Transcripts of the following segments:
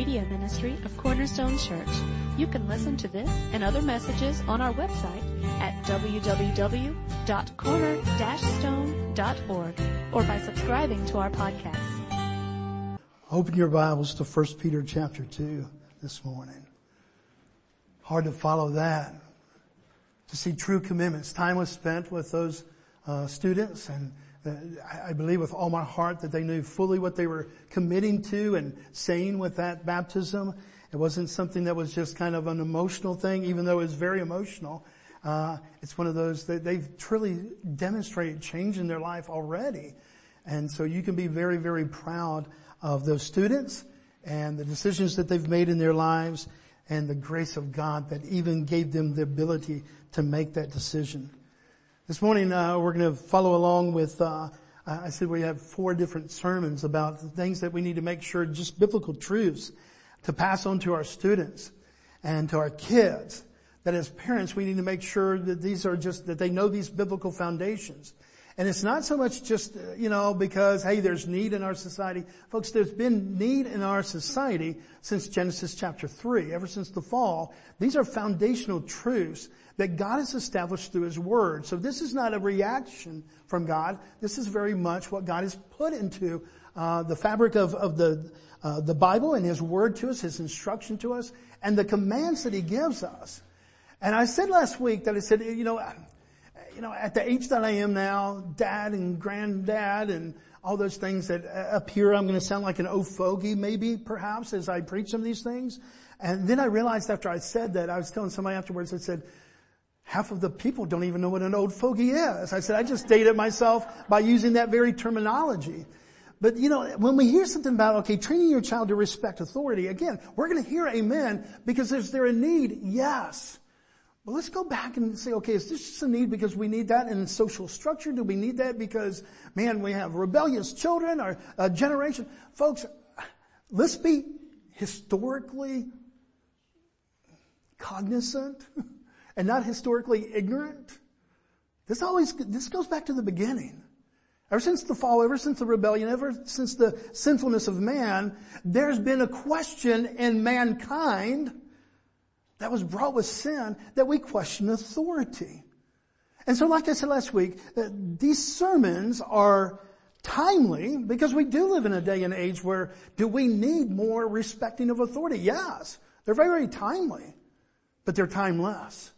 media ministry of Cornerstone Church. You can listen to this and other messages on our website at www.corner-stone.org or by subscribing to our podcast. Open your Bibles to 1 Peter chapter 2 this morning. Hard to follow that. To see true commitments. Time was spent with those uh, students and I believe with all my heart that they knew fully what they were committing to and saying with that baptism. It wasn't something that was just kind of an emotional thing, even though it was very emotional. Uh, it's one of those that they've truly demonstrated change in their life already. And so you can be very, very proud of those students and the decisions that they've made in their lives and the grace of God that even gave them the ability to make that decision. This morning uh, we're going to follow along with. Uh, I said we have four different sermons about things that we need to make sure, just biblical truths, to pass on to our students and to our kids. That as parents we need to make sure that these are just that they know these biblical foundations. And it's not so much just, uh, you know, because, hey, there's need in our society. Folks, there's been need in our society since Genesis chapter 3, ever since the fall. These are foundational truths that God has established through His Word. So this is not a reaction from God. This is very much what God has put into uh, the fabric of, of the uh, the Bible and His Word to us, His instruction to us, and the commands that He gives us. And I said last week that I said, you know, you know, at the age that I am now, dad and granddad and all those things that uh, appear, I'm going to sound like an old fogey maybe perhaps as I preach some of these things. And then I realized after I said that, I was telling somebody afterwards, I said, half of the people don't even know what an old fogey is. I said, I just dated myself by using that very terminology. But you know, when we hear something about, okay, training your child to respect authority, again, we're gonna hear amen because is there a need? Yes. But let's go back and say, okay, is this just a need because we need that in social structure? Do we need that because, man, we have rebellious children or a generation? Folks, let's be historically cognizant and not historically ignorant. This always, this goes back to the beginning. Ever since the fall, ever since the rebellion, ever since the sinfulness of man, there's been a question in mankind that was brought with sin that we question authority. And so like I said last week, uh, these sermons are timely because we do live in a day and age where do we need more respecting of authority? Yes. They're very, very timely, but they're timeless.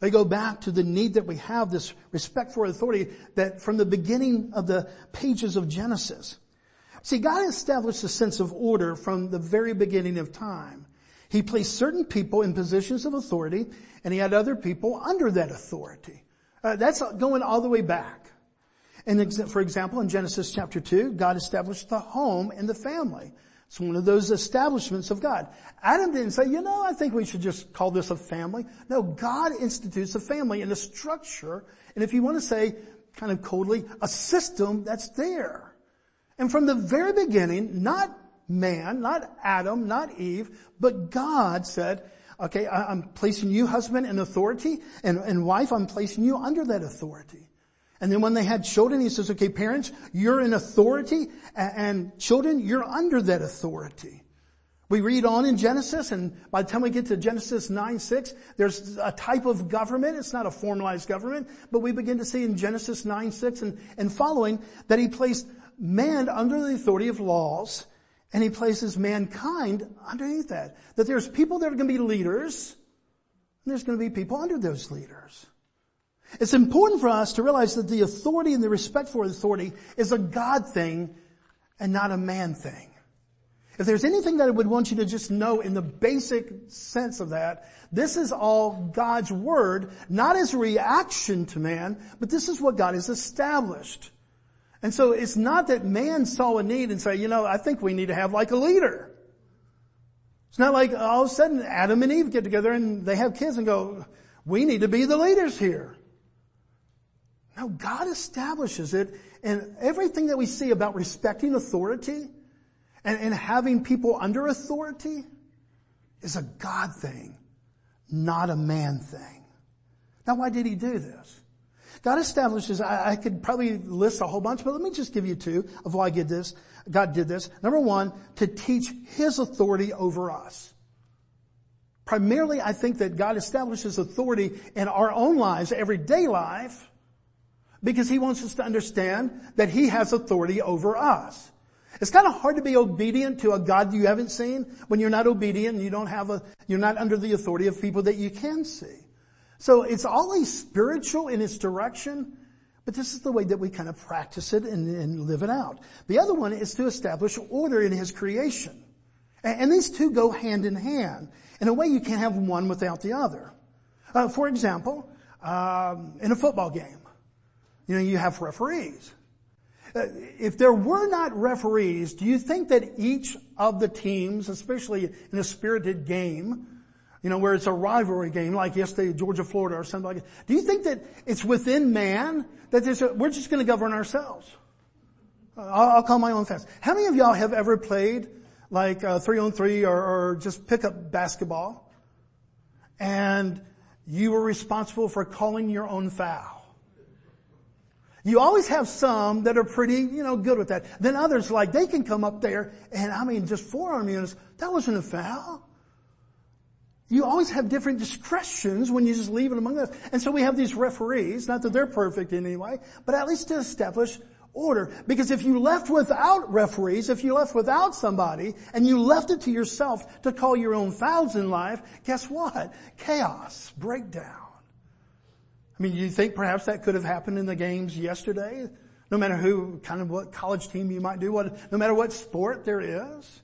They go back to the need that we have, this respect for authority that from the beginning of the pages of Genesis. See, God established a sense of order from the very beginning of time. He placed certain people in positions of authority and he had other people under that authority. Uh, that's going all the way back. And for example, in Genesis chapter 2, God established the home and the family. It's one of those establishments of God. Adam didn't say, you know, I think we should just call this a family. No, God institutes a family and a structure, and if you want to say, kind of coldly, a system that's there. And from the very beginning, not man, not Adam, not Eve, but God said, okay, I'm placing you husband in authority, and, and wife, I'm placing you under that authority. And then when they had children, he says, okay, parents, you're in authority and children, you're under that authority. We read on in Genesis and by the time we get to Genesis 9, 6, there's a type of government. It's not a formalized government, but we begin to see in Genesis 9, 6 and, and following that he placed man under the authority of laws and he places mankind underneath that. That there's people that are going to be leaders and there's going to be people under those leaders. It's important for us to realize that the authority and the respect for authority is a God thing and not a man thing. If there's anything that I would want you to just know in the basic sense of that, this is all God's word, not as a reaction to man, but this is what God has established. And so it's not that man saw a need and say, you know, I think we need to have like a leader. It's not like all of a sudden Adam and Eve get together and they have kids and go, we need to be the leaders here. No, God establishes it and everything that we see about respecting authority and, and having people under authority is a God thing, not a man thing. Now why did he do this? God establishes, I, I, could probably list a whole bunch, but let me just give you two of why I did this. God did this. Number one, to teach His authority over us. Primarily, I think that God establishes authority in our own lives, everyday life, because He wants us to understand that He has authority over us. It's kind of hard to be obedient to a God you haven't seen when you're not obedient and you don't have a, you're not under the authority of people that you can see. So it's always spiritual in its direction, but this is the way that we kind of practice it and, and live it out. The other one is to establish order in His creation. And, and these two go hand in hand. In a way, you can't have one without the other. Uh, for example, um, in a football game, you know, you have referees. Uh, if there were not referees, do you think that each of the teams, especially in a spirited game, you know, where it's a rivalry game like yesterday, Georgia, Florida or something like that, do you think that it's within man that there's a, we're just going to govern ourselves? Uh, I'll, I'll, call my own fast. How many of y'all have ever played like uh, three on three or, or just pick up basketball and you were responsible for calling your own foul? You always have some that are pretty, you know, good with that. Then others, like, they can come up there and, I mean, just forearm units. That wasn't a foul. You always have different discretions when you just leave it among us. And so we have these referees, not that they're perfect in any way, but at least to establish order. Because if you left without referees, if you left without somebody, and you left it to yourself to call your own fouls in life, guess what? Chaos, breakdown. I mean, you think perhaps that could have happened in the games yesterday? No matter who, kind of what college team you might do, what, no matter what sport there is?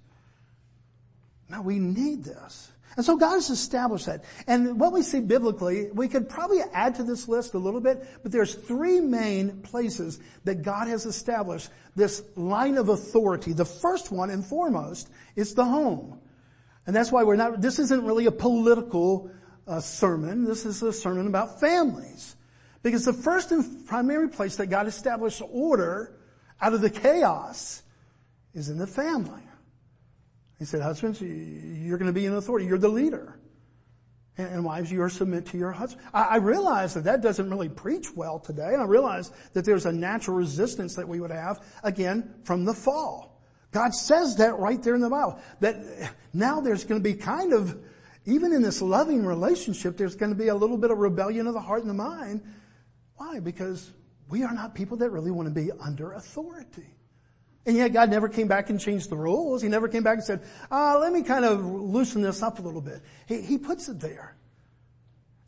Now we need this. And so God has established that. And what we see biblically, we could probably add to this list a little bit, but there's three main places that God has established this line of authority. The first one and foremost is the home. And that's why we're not, this isn't really a political uh, sermon. This is a sermon about families. Because the first and primary place that God established order out of the chaos is in the family. He said, husbands, you're going to be in authority. You're the leader. And wives, you are submit to your husband. I realize that that doesn't really preach well today. And I realize that there's a natural resistance that we would have, again, from the fall. God says that right there in the Bible. That now there's going to be kind of even in this loving relationship, there's going to be a little bit of rebellion of the heart and the mind. Why? Because we are not people that really want to be under authority. And yet God never came back and changed the rules. He never came back and said, uh, let me kind of loosen this up a little bit. He, he puts it there.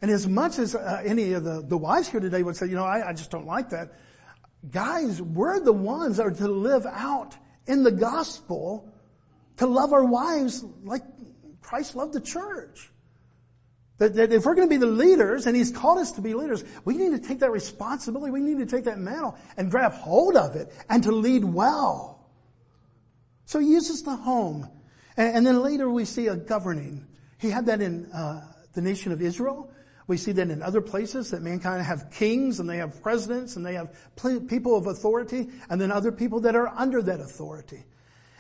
And as much as uh, any of the, the wives here today would say, you know, I, I just don't like that. Guys, we're the ones that are to live out in the gospel to love our wives like Christ loved the church. That, that if we're going to be the leaders, and He's called us to be leaders, we need to take that responsibility, we need to take that mantle and grab hold of it and to lead well. So He uses the home. And, and then later we see a governing. He had that in uh, the nation of Israel. We see that in other places that mankind have kings and they have presidents and they have people of authority and then other people that are under that authority.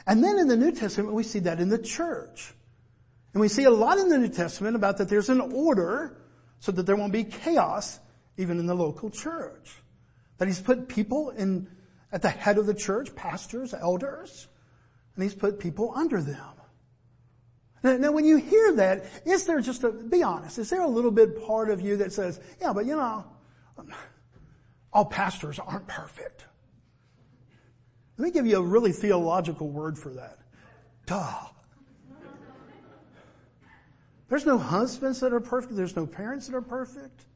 And then in the New Testament we see that in the church. And we see a lot in the New Testament about that there's an order so that there won't be chaos even in the local church. That he's put people in, at the head of the church, pastors, elders, and he's put people under them. Now, now, when you hear that, is there just a, be honest, is there a little bit part of you that says, yeah, but you know, all pastors aren't perfect. Let me give you a really theological word for that. Duh. There's no husbands that are perfect. There's no parents that are perfect.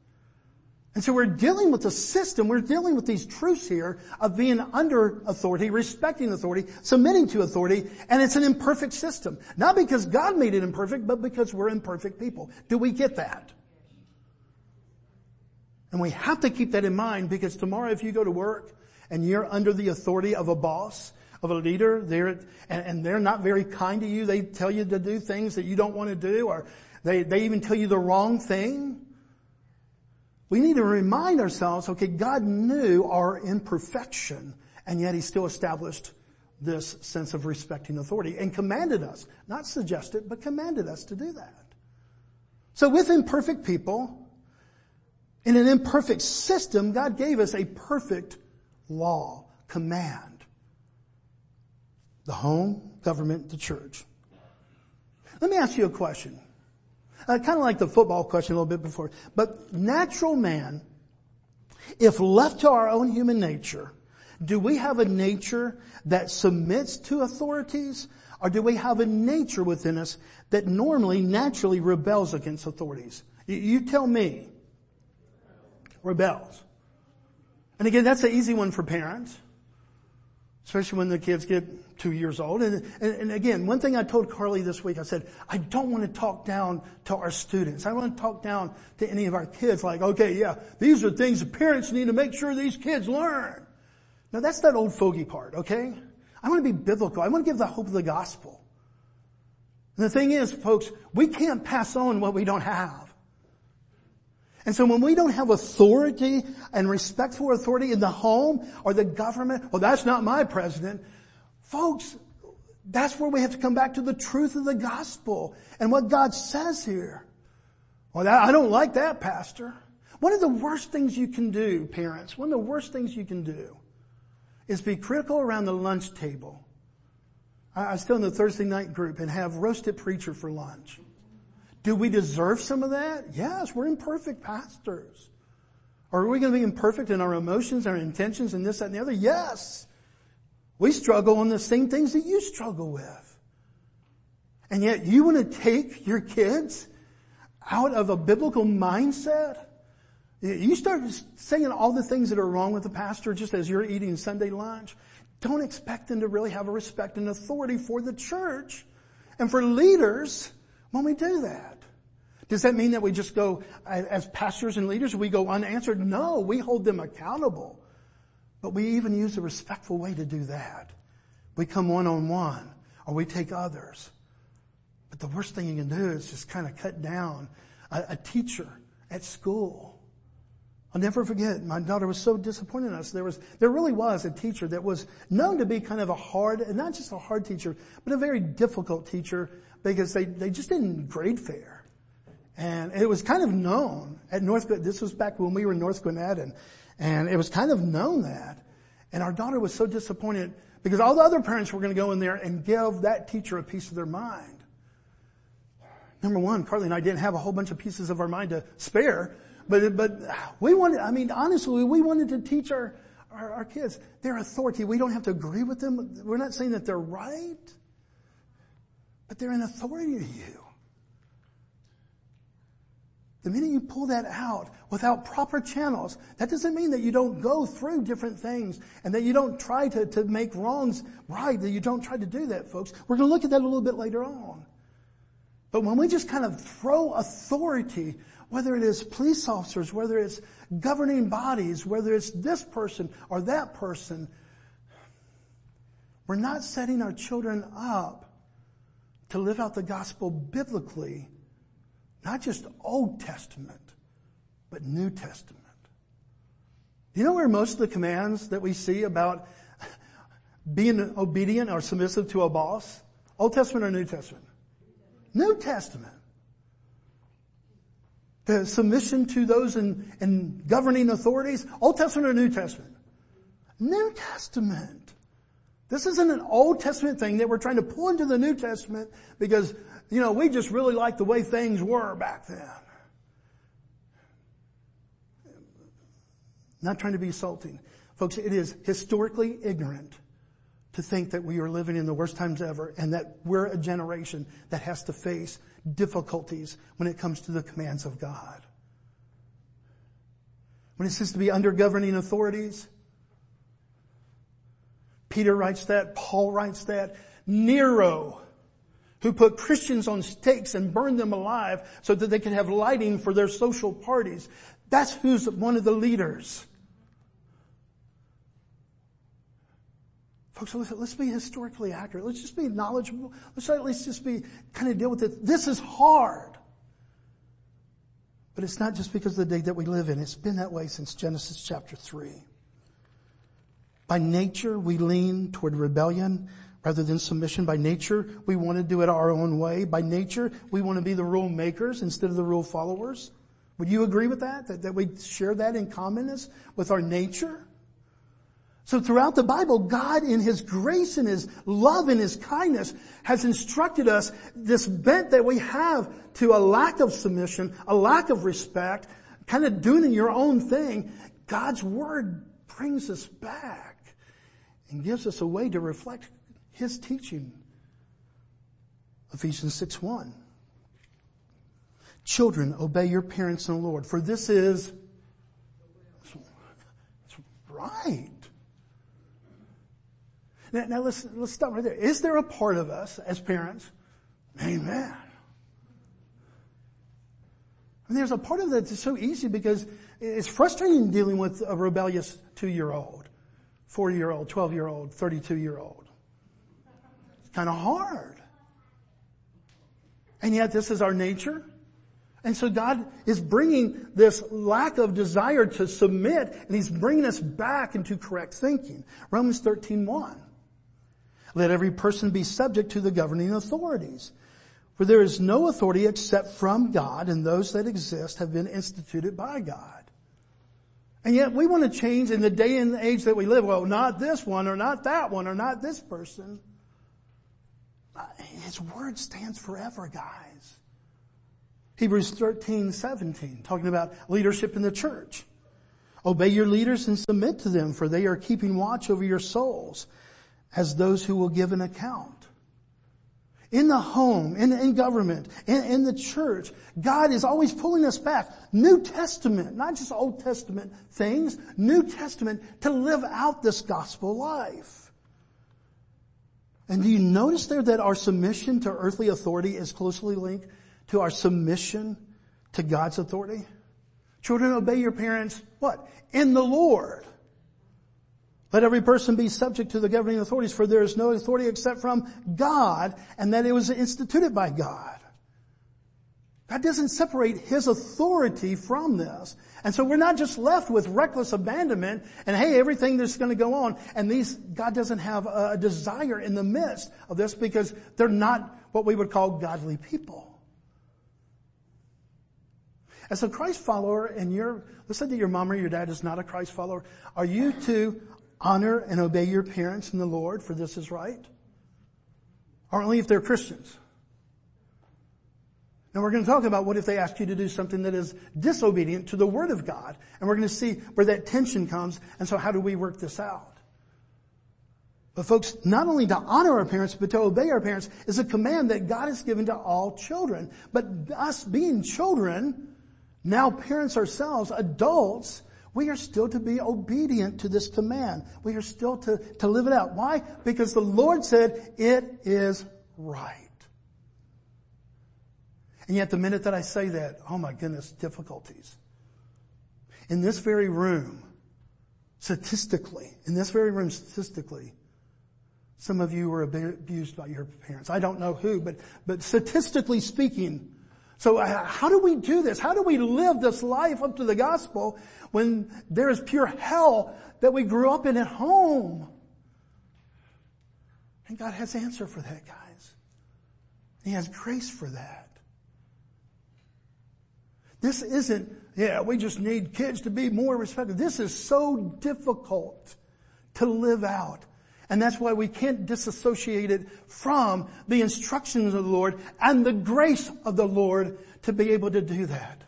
And so we're dealing with a system, we're dealing with these truths here of being under authority, respecting authority, submitting to authority, and it's an imperfect system. Not because God made it imperfect, but because we're imperfect people. Do we get that? And we have to keep that in mind because tomorrow if you go to work and you're under the authority of a boss, of a leader, they're, and, and they're not very kind to you, they tell you to do things that you don't want to do, or they, they even tell you the wrong thing. We need to remind ourselves, okay, God knew our imperfection and yet He still established this sense of respecting authority and commanded us, not suggested, but commanded us to do that. So with imperfect people, In an imperfect system, God gave us a perfect law, command. The home, government, the church. Let me ask you a question. Uh, kind of like the football question a little bit before. But natural man, if left to our own human nature, do we have a nature that submits to authorities or do we have a nature within us that normally, naturally rebels against authorities? You tell me. Rebels. And again, that's an easy one for parents. Especially when the kids get two years old. And, and, and, again, one thing I told Carly this week, I said, I don't want to talk down to our students. I don't want to talk down to any of our kids like, okay, yeah, these are things the parents need to make sure these kids learn. Now that's that old fogey part, okay? I want to be biblical. I want to give the hope of the gospel. And the thing is, folks, we can't pass on what we don't have. And so when we don't have authority and respect for authority in the home or the government, well that's not my president. Folks, that's where we have to come back to the truth of the gospel and what God says here. Well, that, I don't like that, pastor. One of the worst things you can do, parents, one of the worst things you can do is be critical around the lunch table. I, I still in the Thursday night group and have roasted preacher for lunch. Do we deserve some of that? Yes, we're imperfect pastors. Are we going to be imperfect in our emotions, our intentions, and this, that, and the other? Yes. We struggle on the same things that you struggle with. And yet you want to take your kids out of a biblical mindset? You start saying all the things that are wrong with the pastor just as you're eating Sunday lunch. Don't expect them to really have a respect and authority for the church and for leaders when we do that. Does that mean that we just go, as pastors and leaders, we go unanswered? No, we hold them accountable. But we even use a respectful way to do that. We come one on one, or we take others. But the worst thing you can do is just kind of cut down a, a teacher at school. I'll never forget, my daughter was so disappointed in us. There was, there really was a teacher that was known to be kind of a hard, and not just a hard teacher, but a very difficult teacher because they, they just didn't grade fair. And it was kind of known at North, this was back when we were in North Gwinnett and, and it was kind of known that. And our daughter was so disappointed because all the other parents were going to go in there and give that teacher a piece of their mind. Number one, Carly and I didn't have a whole bunch of pieces of our mind to spare, but, but we wanted, I mean, honestly, we wanted to teach our, our, our kids their authority. We don't have to agree with them. We're not saying that they're right, but they're an authority to you. The minute you pull that out without proper channels, that doesn't mean that you don't go through different things and that you don't try to, to make wrongs right, that you don't try to do that, folks. We're going to look at that a little bit later on. But when we just kind of throw authority, whether it is police officers, whether it's governing bodies, whether it's this person or that person, we're not setting our children up to live out the gospel biblically not just Old Testament, but New Testament. Do you know where most of the commands that we see about being obedient or submissive to a boss? Old Testament or New Testament? New Testament. The submission to those in, in governing authorities, Old Testament or New Testament? New Testament. This isn't an Old Testament thing that we're trying to pull into the New Testament because you know, we just really like the way things were back then. Not trying to be insulting. Folks, it is historically ignorant to think that we are living in the worst times ever and that we're a generation that has to face difficulties when it comes to the commands of God. When it says to be under governing authorities, Peter writes that, Paul writes that, Nero who put Christians on stakes and burned them alive so that they could have lighting for their social parties. That's who's one of the leaders. Folks, let's, let's be historically accurate. Let's just be knowledgeable. Let's at least just be kind of deal with it. This is hard. But it's not just because of the day that we live in. It's been that way since Genesis chapter 3. By nature, we lean toward rebellion rather than submission. By nature, we want to do it our own way. By nature, we want to be the rule makers instead of the rule followers. Would you agree with that? That, that we share that in commonness with our nature? So throughout the Bible, God in His grace and His love and His kindness has instructed us this bent that we have to a lack of submission, a lack of respect, kind of doing your own thing. God's Word brings us back and gives us a way to reflect His teaching. Ephesians 6 1. Children, obey your parents in the Lord, for this is it's right. Now, now, let's, let's stop right there. Is there a part of us as parents? Amen. And there's a part of that that's so easy because it's frustrating dealing with a rebellious two-year-old, four-year-old, 12-year-old, 32-year-old. It's kind of hard. And yet this is our nature. And so God is bringing this lack of desire to submit and He's bringing us back into correct thinking. Romans 13, 1. Let every person be subject to the governing authorities. For there is no authority except from God and those that exist have been instituted by God. And yet we want to change in the day and age that we live. Well, not this one or not that one or not this person. His word stands forever, guys. Hebrews 13, 17, talking about leadership in the church. Obey your leaders and submit to them, for they are keeping watch over your souls as those who will give an account. In the home, in, in government, in, in the church, God is always pulling us back. New Testament, not just Old Testament things, New Testament to live out this gospel life. And do you notice there that our submission to earthly authority is closely linked to our submission to God's authority? Children, obey your parents, what? In the Lord. Let every person be subject to the governing authorities, for there is no authority except from God, and that it was instituted by God. God doesn't separate His authority from this. And so we're not just left with reckless abandonment and hey, everything that's going to go on. And these, God doesn't have a desire in the midst of this because they're not what we would call godly people. As a Christ follower and you're, let's say that your mom or your dad is not a Christ follower, are you to honor and obey your parents in the Lord for this is right? Or only if they're Christians? And we're going to talk about what if they ask you to do something that is disobedient to the Word of God. And we're going to see where that tension comes. And so how do we work this out? But folks, not only to honor our parents, but to obey our parents is a command that God has given to all children. But us being children, now parents ourselves, adults, we are still to be obedient to this command. We are still to, to live it out. Why? Because the Lord said it is right. And yet the minute that I say that, oh my goodness, difficulties. In this very room, statistically, in this very room statistically, some of you were abused by your parents. I don't know who, but, but statistically speaking, so uh, how do we do this? How do we live this life up to the gospel when there is pure hell that we grew up in at home? And God has answer for that, guys. He has grace for that. This isn't, yeah, we just need kids to be more respectful. This is so difficult to live out. And that's why we can't disassociate it from the instructions of the Lord and the grace of the Lord to be able to do that.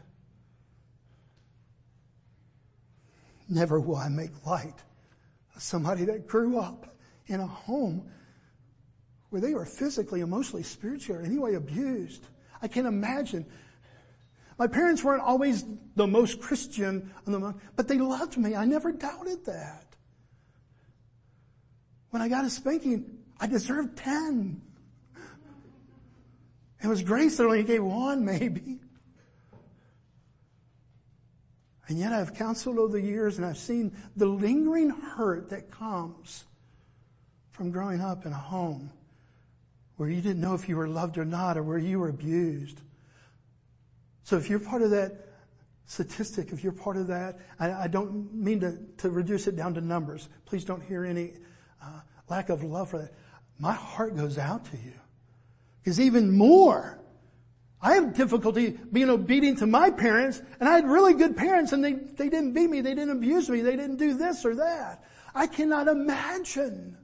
Never will I make light of somebody that grew up in a home where they were physically, emotionally, spiritually, or anyway abused. I can't imagine my parents weren't always the most Christian, but they loved me. I never doubted that. When I got a spanking, I deserved ten. It was grace that only gave one, maybe. And yet I've counseled over the years and I've seen the lingering hurt that comes from growing up in a home where you didn't know if you were loved or not or where you were abused. So if you're part of that statistic, if you're part of that, I, I don't mean to, to reduce it down to numbers. Please don't hear any uh, lack of love for that. My heart goes out to you. Because even more, I have difficulty being obedient to my parents, and I had really good parents and they, they didn't beat me, they didn't abuse me, they didn't do this or that. I cannot imagine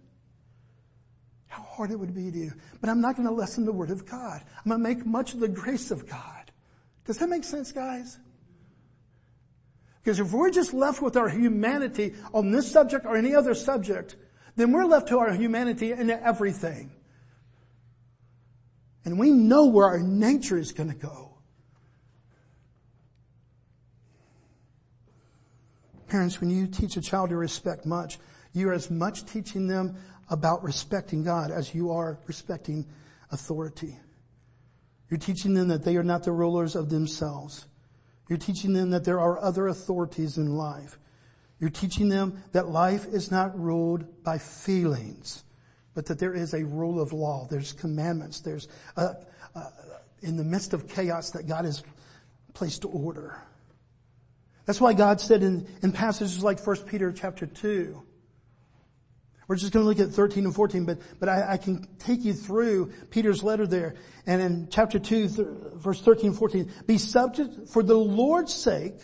how hard it would be to you. But I'm not going to lessen the word of God. I'm going to make much of the grace of God. Does that make sense, guys? Because if we're just left with our humanity on this subject or any other subject, then we're left to our humanity in everything. And we know where our nature is going to go. Parents, when you teach a child to respect much, you are as much teaching them about respecting God as you are respecting authority. You're teaching them that they are not the rulers of themselves. You're teaching them that there are other authorities in life. You're teaching them that life is not ruled by feelings, but that there is a rule of law. There's commandments. There's, in the midst of chaos that God has placed order. That's why God said in, in passages like 1 Peter chapter 2, we're just going to look at 13 and 14, but, but I, I, can take you through Peter's letter there. And in chapter 2, th- verse 13 and 14, be subject for the Lord's sake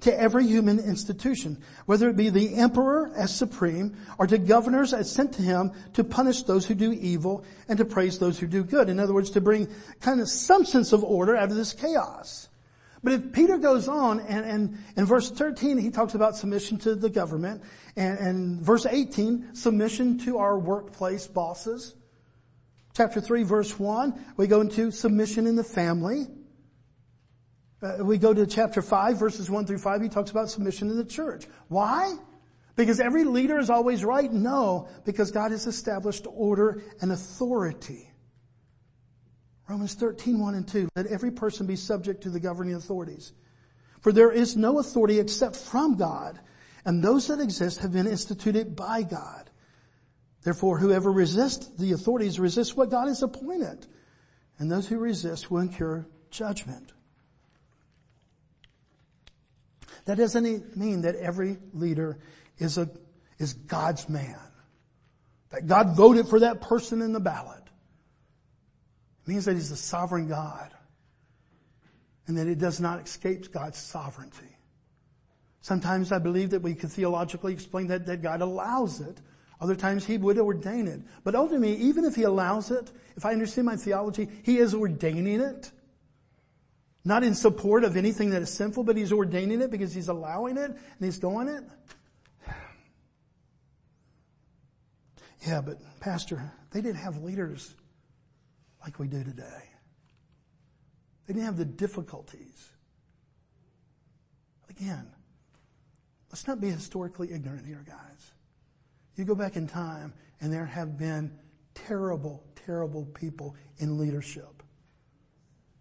to every human institution, whether it be the emperor as supreme or to governors as sent to him to punish those who do evil and to praise those who do good. In other words, to bring kind of some sense of order out of this chaos. But if Peter goes on and, and in verse 13 he talks about submission to the government and, and verse 18 submission to our workplace bosses. Chapter 3 verse 1 we go into submission in the family. Uh, we go to chapter 5 verses 1 through 5 he talks about submission in the church. Why? Because every leader is always right? No, because God has established order and authority. Romans 13, 1 and 2. Let every person be subject to the governing authorities. For there is no authority except from God, and those that exist have been instituted by God. Therefore, whoever resists the authorities resists what God has appointed, and those who resist will incur judgment. That doesn't mean that every leader is a, is God's man. That God voted for that person in the ballot means that he's a sovereign God and that it does not escape God's sovereignty. Sometimes I believe that we could theologically explain that, that God allows it. Other times he would ordain it. But ultimately, even if he allows it, if I understand my theology, he is ordaining it. Not in support of anything that is sinful, but he's ordaining it because he's allowing it and he's doing it. Yeah, but pastor, they didn't have leaders like we do today. They didn't have the difficulties. Again, let's not be historically ignorant here, guys. You go back in time and there have been terrible, terrible people in leadership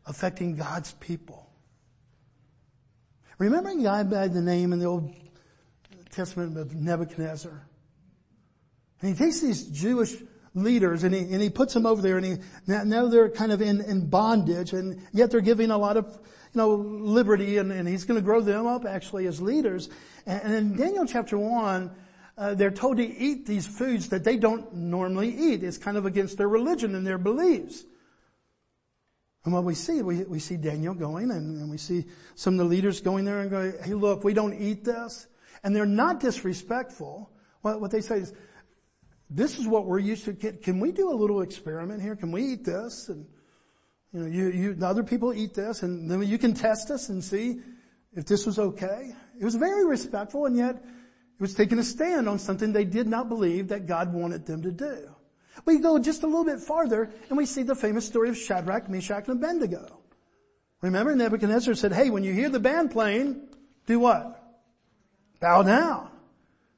affecting God's people. Remember a guy by the name in the Old Testament of Nebuchadnezzar? And he takes these Jewish leaders and he, and he puts them over there and he, now they're kind of in, in bondage and yet they're giving a lot of, you know, liberty and, and he's going to grow them up actually as leaders. And, and in Daniel chapter one, uh, they're told to eat these foods that they don't normally eat. It's kind of against their religion and their beliefs. And what we see, we, we see Daniel going and, and we see some of the leaders going there and going, hey look, we don't eat this. And they're not disrespectful. What, what they say is, this is what we're used to. Can, can, we do a little experiment here? Can we eat this? And, you know, you, you, other people eat this and then you can test us and see if this was okay. It was very respectful and yet it was taking a stand on something they did not believe that God wanted them to do. We go just a little bit farther and we see the famous story of Shadrach, Meshach, and Abednego. Remember Nebuchadnezzar said, hey, when you hear the band playing, do what? Bow down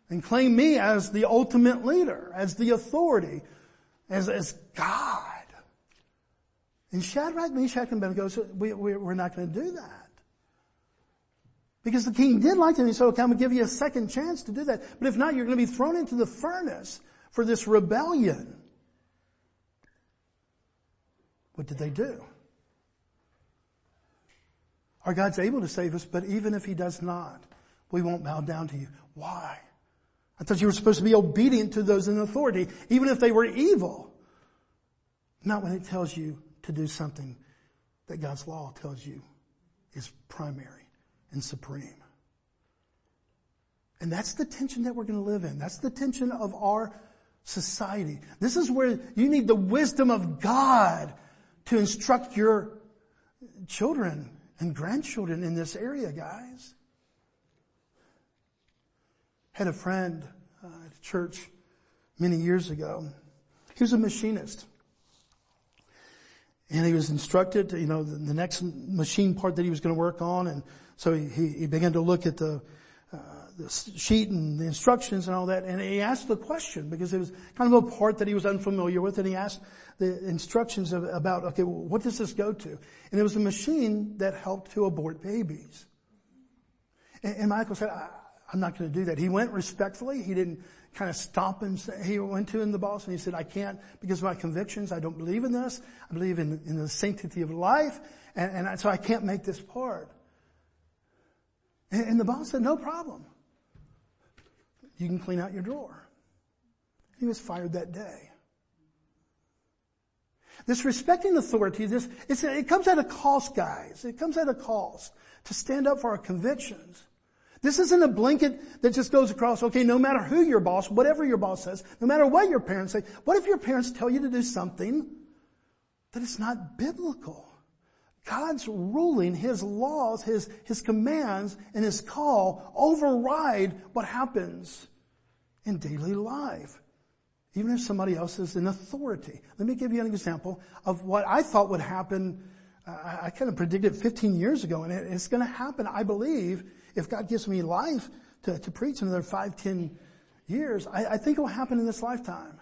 and claim me as the ultimate leader, as the authority, as, as God. And Shadrach, Meshach, and Abednego said, we, we, we're not going to do that. Because the king did like them. He said, okay, I'm going to give you a second chance to do that. But if not, you're going to be thrown into the furnace for this rebellion. What did they do? Our God's able to save us, but even if He does not, we won't bow down to you. Why? I thought you were supposed to be obedient to those in authority, even if they were evil. Not when it tells you to do something that God's law tells you is primary and supreme. And that's the tension that we're going to live in. That's the tension of our society. This is where you need the wisdom of God to instruct your children and grandchildren in this area, guys. Had a friend uh, at church many years ago. He was a machinist. And he was instructed, to, you know, the, the next machine part that he was going to work on. And so he, he began to look at the, uh, the sheet and the instructions and all that. And he asked the question because it was kind of a part that he was unfamiliar with. And he asked the instructions of, about, okay, well, what does this go to? And it was a machine that helped to abort babies. And, and Michael said, I'm not going to do that. He went respectfully. He didn't kind of stomp him. He went to in the boss and he said, I can't because of my convictions. I don't believe in this. I believe in, in the sanctity of life. And, and I, so I can't make this part. And, and the boss said, no problem. You can clean out your drawer. He was fired that day. This respecting authority, this, it comes at a cost, guys. It comes at a cost to stand up for our convictions. This isn't a blanket that just goes across, okay, no matter who your boss, whatever your boss says, no matter what your parents say, what if your parents tell you to do something that is not biblical? God's ruling, His laws, His, His commands, and His call override what happens in daily life. Even if somebody else is in authority. Let me give you an example of what I thought would happen. Uh, I kind of predicted 15 years ago, and it's going to happen, I believe, if God gives me life to, to preach another five, ten years, I, I think it will happen in this lifetime.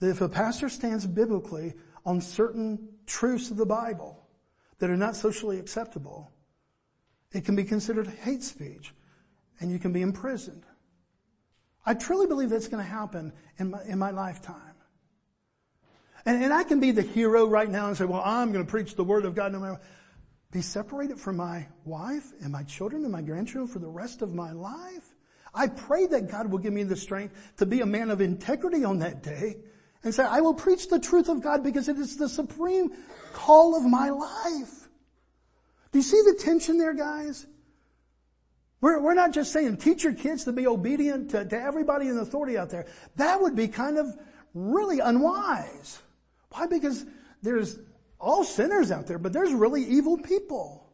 That if a pastor stands biblically on certain truths of the Bible that are not socially acceptable, it can be considered hate speech and you can be imprisoned. I truly believe that's going to happen in my, in my lifetime. And, and I can be the hero right now and say, well, I'm going to preach the word of God no matter be separated from my wife and my children and my grandchildren for the rest of my life? I pray that God will give me the strength to be a man of integrity on that day and say, I will preach the truth of God because it is the supreme call of my life. Do you see the tension there, guys? We're, we're not just saying teach your kids to be obedient to, to everybody in authority out there. That would be kind of really unwise. Why? Because there's all sinners out there, but there's really evil people.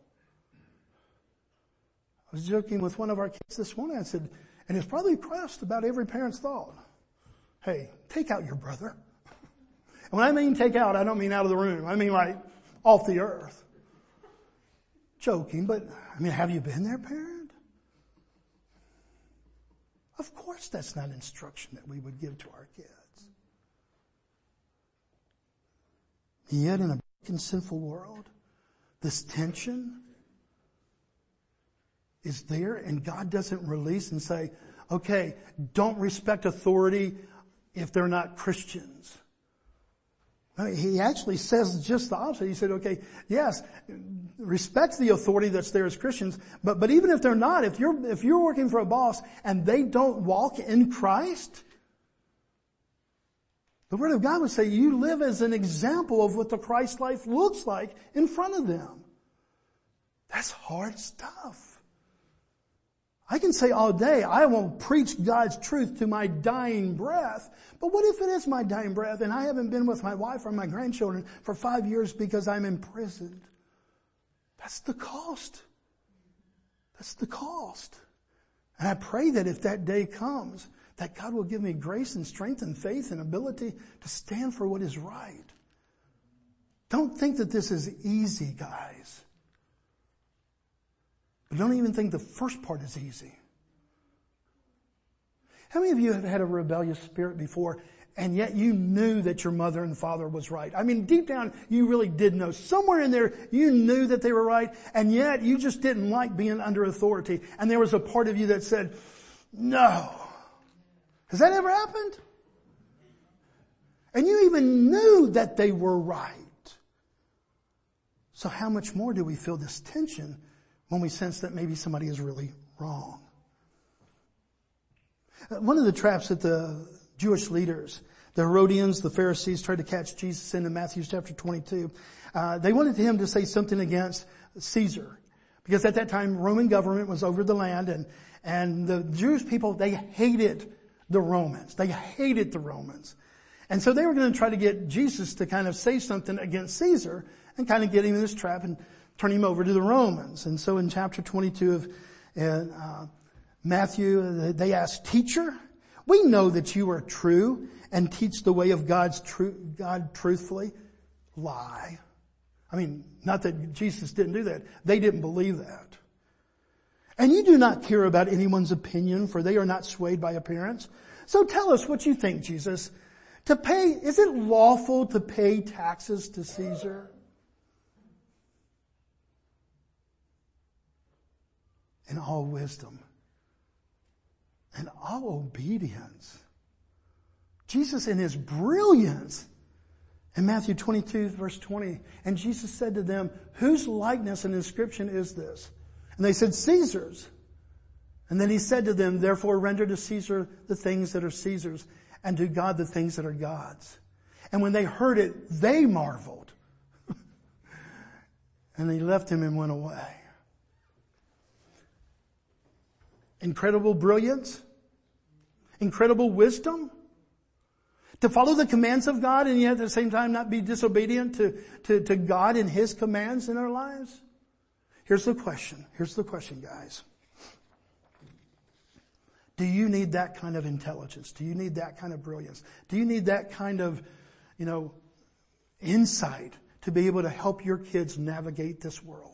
I was joking with one of our kids this morning. I said, and it's probably crossed about every parent's thought. Hey, take out your brother. And when I mean take out, I don't mean out of the room. I mean like off the earth. Joking, but I mean, have you been there, parent? Of course that's not instruction that we would give to our kids. Yet in a in sinful world, this tension is there and God doesn't release and say, okay, don't respect authority if they're not Christians. He actually says just the opposite. He said, okay, yes, respect the authority that's there as Christians, but, but even if they're not, if you're, if you're working for a boss and they don't walk in Christ, the Word of God would say you live as an example of what the Christ life looks like in front of them. That's hard stuff. I can say all day, I won't preach God's truth to my dying breath. But what if it is my dying breath and I haven't been with my wife or my grandchildren for five years because I'm imprisoned? That's the cost. That's the cost. And I pray that if that day comes, that God will give me grace and strength and faith and ability to stand for what is right. Don't think that this is easy, guys. But don't even think the first part is easy. How many of you have had a rebellious spirit before and yet you knew that your mother and father was right? I mean, deep down, you really did know. Somewhere in there, you knew that they were right and yet you just didn't like being under authority. And there was a part of you that said, no, has that ever happened? And you even knew that they were right. So how much more do we feel this tension when we sense that maybe somebody is really wrong? Uh, one of the traps that the Jewish leaders the Herodians, the Pharisees tried to catch Jesus in in Matthew chapter 22. Uh, they wanted him to say something against Caesar. Because at that time, Roman government was over the land and, and the Jewish people, they hated the Romans. They hated the Romans. And so they were going to try to get Jesus to kind of say something against Caesar and kind of get him in this trap and turn him over to the Romans. And so in chapter 22 of uh, Matthew, they asked, teacher, we know that you are true and teach the way of God's true, God truthfully. Lie. I mean, not that Jesus didn't do that. They didn't believe that. And you do not care about anyone's opinion for they are not swayed by appearance. So tell us what you think, Jesus. To pay, is it lawful to pay taxes to Caesar? In all wisdom and all obedience. Jesus in his brilliance in Matthew 22 verse 20, and Jesus said to them, whose likeness and inscription is this? And they said, Caesar's. And then he said to them, therefore render to Caesar the things that are Caesar's and to God the things that are God's. And when they heard it, they marveled. and they left him and went away. Incredible brilliance. Incredible wisdom to follow the commands of God and yet at the same time not be disobedient to, to, to God and His commands in our lives? Here's the question. Here's the question, guys. Do you need that kind of intelligence? Do you need that kind of brilliance? Do you need that kind of, you know, insight to be able to help your kids navigate this world?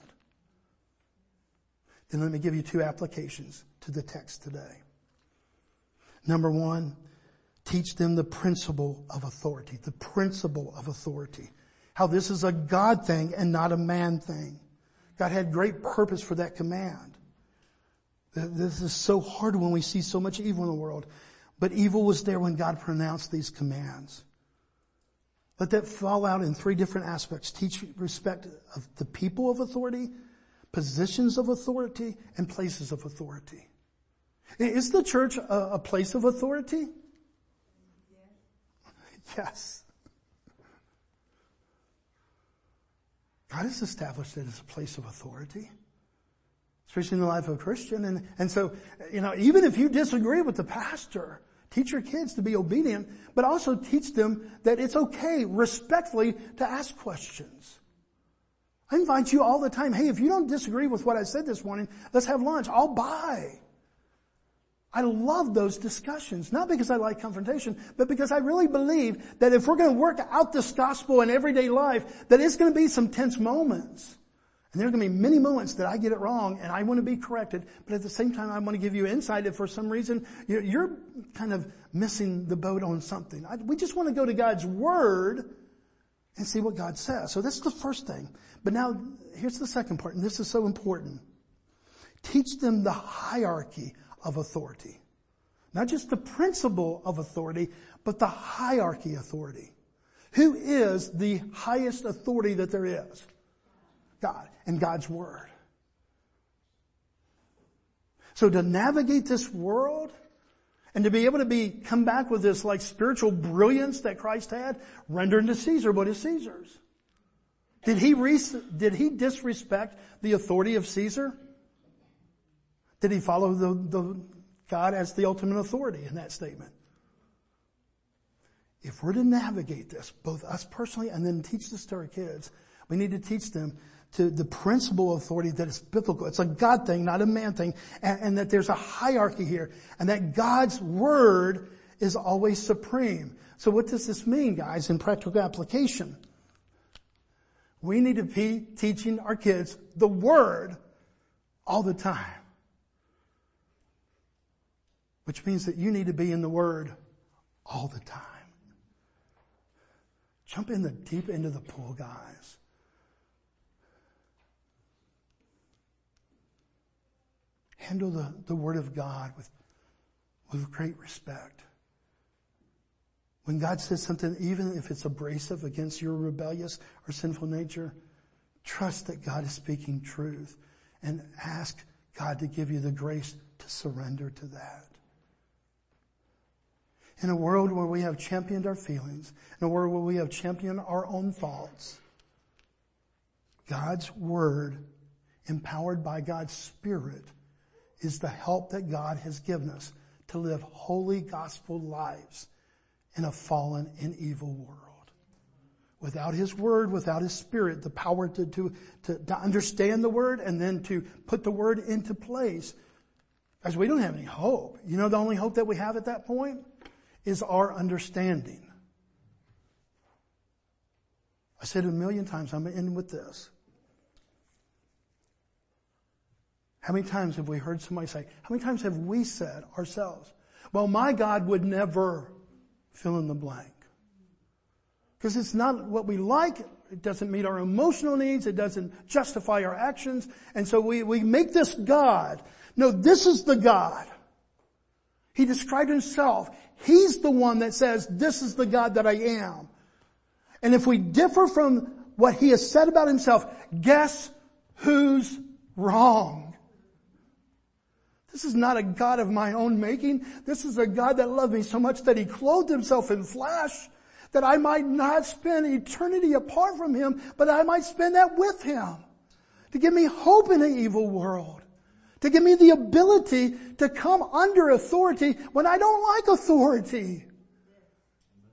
Then let me give you two applications to the text today. Number one, teach them the principle of authority, the principle of authority. How this is a God thing and not a man thing. God had great purpose for that command. This is so hard when we see so much evil in the world. But evil was there when God pronounced these commands. Let that fall out in three different aspects. Teach respect of the people of authority, positions of authority, and places of authority. Is the church a, a place of authority? Yes. God has established it as a place of authority, especially in the life of a Christian. And, and so, you know, even if you disagree with the pastor, teach your kids to be obedient, but also teach them that it's okay respectfully to ask questions. I invite you all the time, hey, if you don't disagree with what I said this morning, let's have lunch. I'll buy. I love those discussions, not because I like confrontation, but because I really believe that if we're going to work out this gospel in everyday life, that it's going to be some tense moments. And there are going to be many moments that I get it wrong and I want to be corrected, but at the same time I want to give you insight if for some reason you're kind of missing the boat on something. we just want to go to God's Word and see what God says. So that's the first thing. But now here's the second part, and this is so important. Teach them the hierarchy of authority. Not just the principle of authority, but the hierarchy authority. Who is the highest authority that there is? God and God's Word. So to navigate this world and to be able to be, come back with this like spiritual brilliance that Christ had, render unto Caesar what is Caesar's. Did he, did he disrespect the authority of Caesar? Did he follow the, the God as the ultimate authority in that statement? If we're to navigate this, both us personally and then teach this to our kids, we need to teach them to the principle of authority that is biblical. It's a God thing, not a man thing, and, and, that there's a hierarchy here, and that God's word is always supreme. So what does this mean, guys, in practical application? We need to be teaching our kids the word all the time which means that you need to be in the Word all the time. Jump in the deep end of the pool, guys. Handle the, the Word of God with, with great respect. When God says something, even if it's abrasive against your rebellious or sinful nature, trust that God is speaking truth and ask God to give you the grace to surrender to that. In a world where we have championed our feelings, in a world where we have championed our own thoughts, God's Word, empowered by God's Spirit, is the help that God has given us to live holy gospel lives in a fallen and evil world. Without His Word, without His Spirit, the power to, to, to, to understand the Word and then to put the Word into place, as we don't have any hope. You know the only hope that we have at that point? Is our understanding. I said it a million times, I'm going to end with this. How many times have we heard somebody say, how many times have we said ourselves, well, my God would never fill in the blank. Because it's not what we like. It doesn't meet our emotional needs. It doesn't justify our actions. And so we, we make this God. No, this is the God. He described himself. He's the one that says, this is the God that I am. And if we differ from what he has said about himself, guess who's wrong? This is not a God of my own making. This is a God that loved me so much that he clothed himself in flesh that I might not spend eternity apart from him, but I might spend that with him. To give me hope in an evil world. To give me the ability to come under authority when I don't like authority.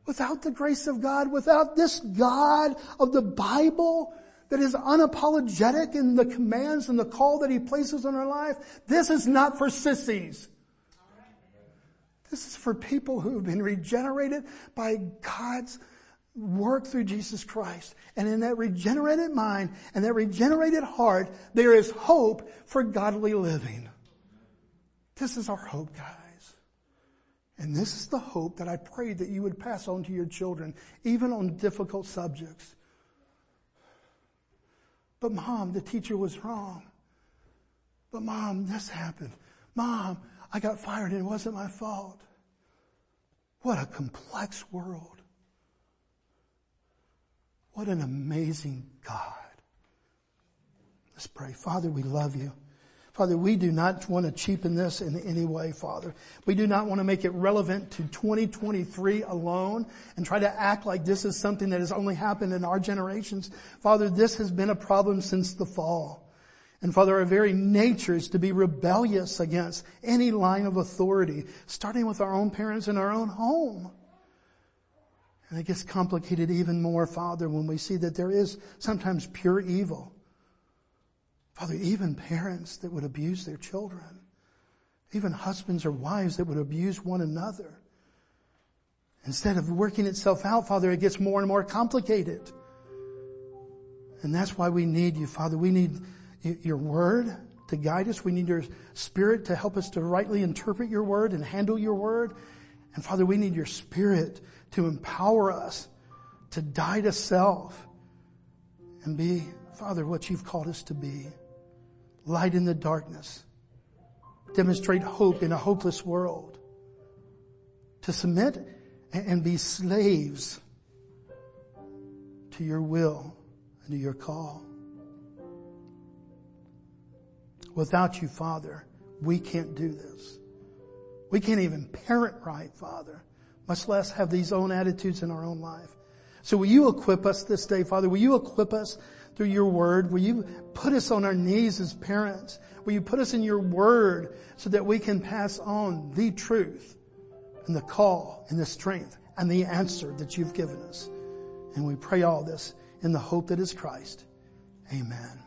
Without the grace of God, without this God of the Bible, that is unapologetic in the commands and the call that he places on our life, this is not for sissies. This is for people who have been regenerated by God's work through Jesus Christ. And in that regenerated mind and that regenerated heart, there is hope for godly living. This is our hope, guys. And this is the hope that I pray that you would pass on to your children, even on difficult subjects. But mom, the teacher was wrong. But mom, this happened. Mom, I got fired and it wasn't my fault. What a complex world. What an amazing God. Let's pray. Father, we love you. Father, we do not want to cheapen this in any way, Father. We do not want to make it relevant to 2023 alone and try to act like this is something that has only happened in our generations. Father, this has been a problem since the fall. And Father, our very nature is to be rebellious against any line of authority, starting with our own parents in our own home. And it gets complicated even more, Father, when we see that there is sometimes pure evil Father, even parents that would abuse their children, even husbands or wives that would abuse one another. Instead of working itself out, Father, it gets more and more complicated. And that's why we need you, Father. We need your word to guide us. We need your spirit to help us to rightly interpret your word and handle your word. And Father, we need your spirit to empower us to die to self and be, Father, what you've called us to be light in the darkness, demonstrate hope in a hopeless world, to submit and be slaves to your will and to your call. Without you, Father, we can't do this. We can't even parent right, Father, much less have these own attitudes in our own life. So will you equip us this day, Father? Will you equip us through your word? Will you put us on our knees as parents? Will you put us in your word so that we can pass on the truth and the call and the strength and the answer that you've given us? And we pray all this in the hope that is Christ. Amen.